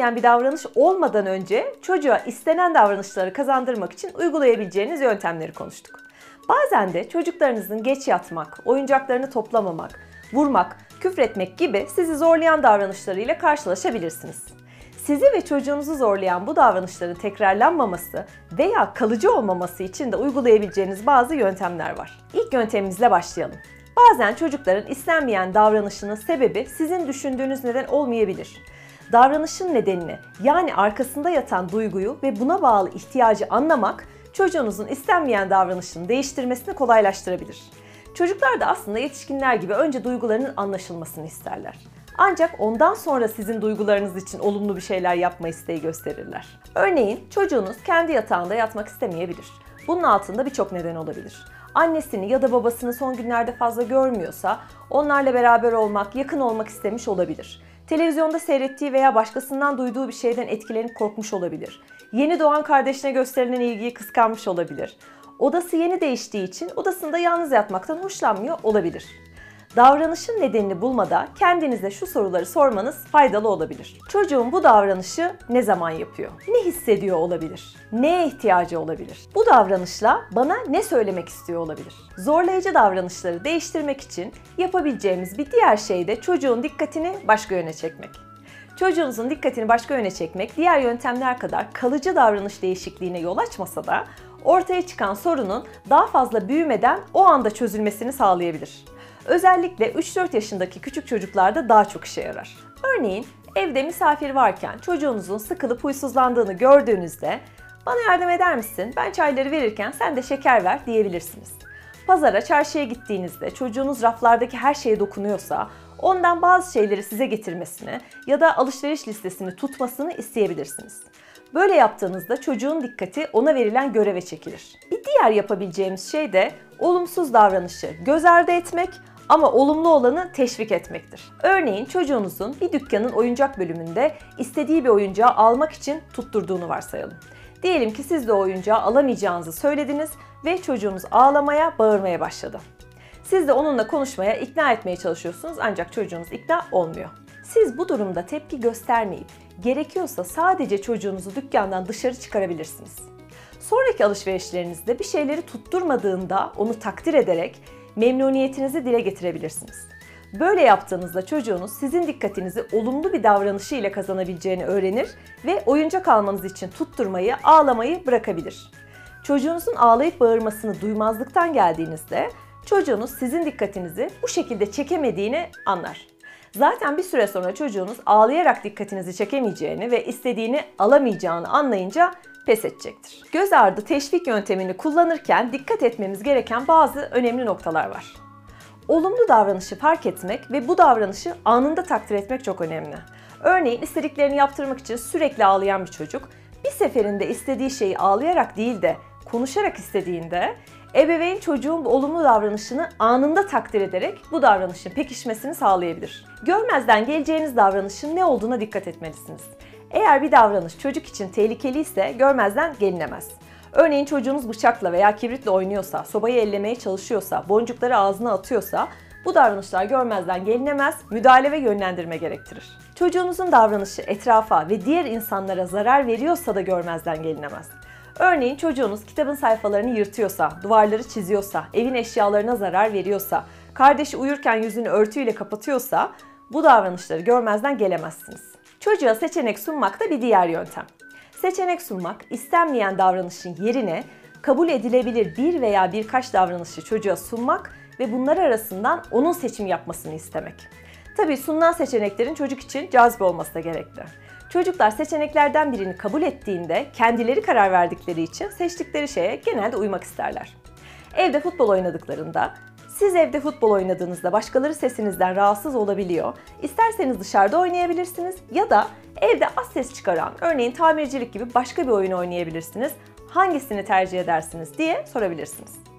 istenmeyen bir davranış olmadan önce çocuğa istenen davranışları kazandırmak için uygulayabileceğiniz yöntemleri konuştuk. Bazen de çocuklarınızın geç yatmak, oyuncaklarını toplamamak, vurmak, küfretmek gibi sizi zorlayan davranışlarıyla karşılaşabilirsiniz. Sizi ve çocuğunuzu zorlayan bu davranışların tekrarlanmaması veya kalıcı olmaması için de uygulayabileceğiniz bazı yöntemler var. İlk yöntemimizle başlayalım. Bazen çocukların istenmeyen davranışının sebebi sizin düşündüğünüz neden olmayabilir. Davranışın nedenini yani arkasında yatan duyguyu ve buna bağlı ihtiyacı anlamak çocuğunuzun istenmeyen davranışını değiştirmesini kolaylaştırabilir. Çocuklar da aslında yetişkinler gibi önce duygularının anlaşılmasını isterler. Ancak ondan sonra sizin duygularınız için olumlu bir şeyler yapma isteği gösterirler. Örneğin çocuğunuz kendi yatağında yatmak istemeyebilir. Bunun altında birçok neden olabilir. Annesini ya da babasını son günlerde fazla görmüyorsa onlarla beraber olmak, yakın olmak istemiş olabilir. Televizyonda seyrettiği veya başkasından duyduğu bir şeyden etkilenip korkmuş olabilir. Yeni doğan kardeşine gösterilen ilgiyi kıskanmış olabilir. Odası yeni değiştiği için odasında yalnız yatmaktan hoşlanmıyor olabilir. Davranışın nedenini bulmada kendinize şu soruları sormanız faydalı olabilir. Çocuğum bu davranışı ne zaman yapıyor? Ne hissediyor olabilir? Neye ihtiyacı olabilir? Bu davranışla bana ne söylemek istiyor olabilir? Zorlayıcı davranışları değiştirmek için yapabileceğimiz bir diğer şey de çocuğun dikkatini başka yöne çekmek. Çocuğunuzun dikkatini başka yöne çekmek diğer yöntemler kadar kalıcı davranış değişikliğine yol açmasa da ortaya çıkan sorunun daha fazla büyümeden o anda çözülmesini sağlayabilir. Özellikle 3-4 yaşındaki küçük çocuklarda daha çok işe yarar. Örneğin evde misafir varken çocuğunuzun sıkılıp huysuzlandığını gördüğünüzde bana yardım eder misin? Ben çayları verirken sen de şeker ver diyebilirsiniz. Pazara, çarşıya gittiğinizde çocuğunuz raflardaki her şeye dokunuyorsa ondan bazı şeyleri size getirmesini ya da alışveriş listesini tutmasını isteyebilirsiniz. Böyle yaptığınızda çocuğun dikkati ona verilen göreve çekilir. Bir diğer yapabileceğimiz şey de olumsuz davranışı göz ardı etmek ama olumlu olanı teşvik etmektir. Örneğin çocuğunuzun bir dükkanın oyuncak bölümünde istediği bir oyuncağı almak için tutturduğunu varsayalım. Diyelim ki siz de oyuncağı alamayacağınızı söylediniz ve çocuğunuz ağlamaya, bağırmaya başladı. Siz de onunla konuşmaya, ikna etmeye çalışıyorsunuz ancak çocuğunuz ikna olmuyor. Siz bu durumda tepki göstermeyip gerekiyorsa sadece çocuğunuzu dükkandan dışarı çıkarabilirsiniz. Sonraki alışverişlerinizde bir şeyleri tutturmadığında onu takdir ederek memnuniyetinizi dile getirebilirsiniz. Böyle yaptığınızda çocuğunuz sizin dikkatinizi olumlu bir davranışı ile kazanabileceğini öğrenir ve oyuncak almanız için tutturmayı, ağlamayı bırakabilir. Çocuğunuzun ağlayıp bağırmasını duymazlıktan geldiğinizde çocuğunuz sizin dikkatinizi bu şekilde çekemediğini anlar. Zaten bir süre sonra çocuğunuz ağlayarak dikkatinizi çekemeyeceğini ve istediğini alamayacağını anlayınca pes edecektir. Göz ardı teşvik yöntemini kullanırken dikkat etmemiz gereken bazı önemli noktalar var. Olumlu davranışı fark etmek ve bu davranışı anında takdir etmek çok önemli. Örneğin istediklerini yaptırmak için sürekli ağlayan bir çocuk bir seferinde istediği şeyi ağlayarak değil de konuşarak istediğinde ebeveyn çocuğun olumlu davranışını anında takdir ederek bu davranışın pekişmesini sağlayabilir. Görmezden geleceğiniz davranışın ne olduğuna dikkat etmelisiniz. Eğer bir davranış çocuk için tehlikeli ise görmezden gelinemez. Örneğin çocuğunuz bıçakla veya kibritle oynuyorsa, sobayı ellemeye çalışıyorsa, boncukları ağzına atıyorsa bu davranışlar görmezden gelinemez, müdahale ve yönlendirme gerektirir. Çocuğunuzun davranışı etrafa ve diğer insanlara zarar veriyorsa da görmezden gelinemez. Örneğin çocuğunuz kitabın sayfalarını yırtıyorsa, duvarları çiziyorsa, evin eşyalarına zarar veriyorsa, kardeşi uyurken yüzünü örtüyle kapatıyorsa bu davranışları görmezden gelemezsiniz. Çocuğa seçenek sunmak da bir diğer yöntem. Seçenek sunmak, istenmeyen davranışın yerine kabul edilebilir bir veya birkaç davranışı çocuğa sunmak ve bunlar arasından onun seçim yapmasını istemek. Tabii sunulan seçeneklerin çocuk için cazip olması da gerekli. Çocuklar seçeneklerden birini kabul ettiğinde kendileri karar verdikleri için seçtikleri şeye genelde uymak isterler. Evde futbol oynadıklarında siz evde futbol oynadığınızda başkaları sesinizden rahatsız olabiliyor. İsterseniz dışarıda oynayabilirsiniz ya da evde az ses çıkaran, örneğin tamircilik gibi başka bir oyun oynayabilirsiniz. Hangisini tercih edersiniz diye sorabilirsiniz.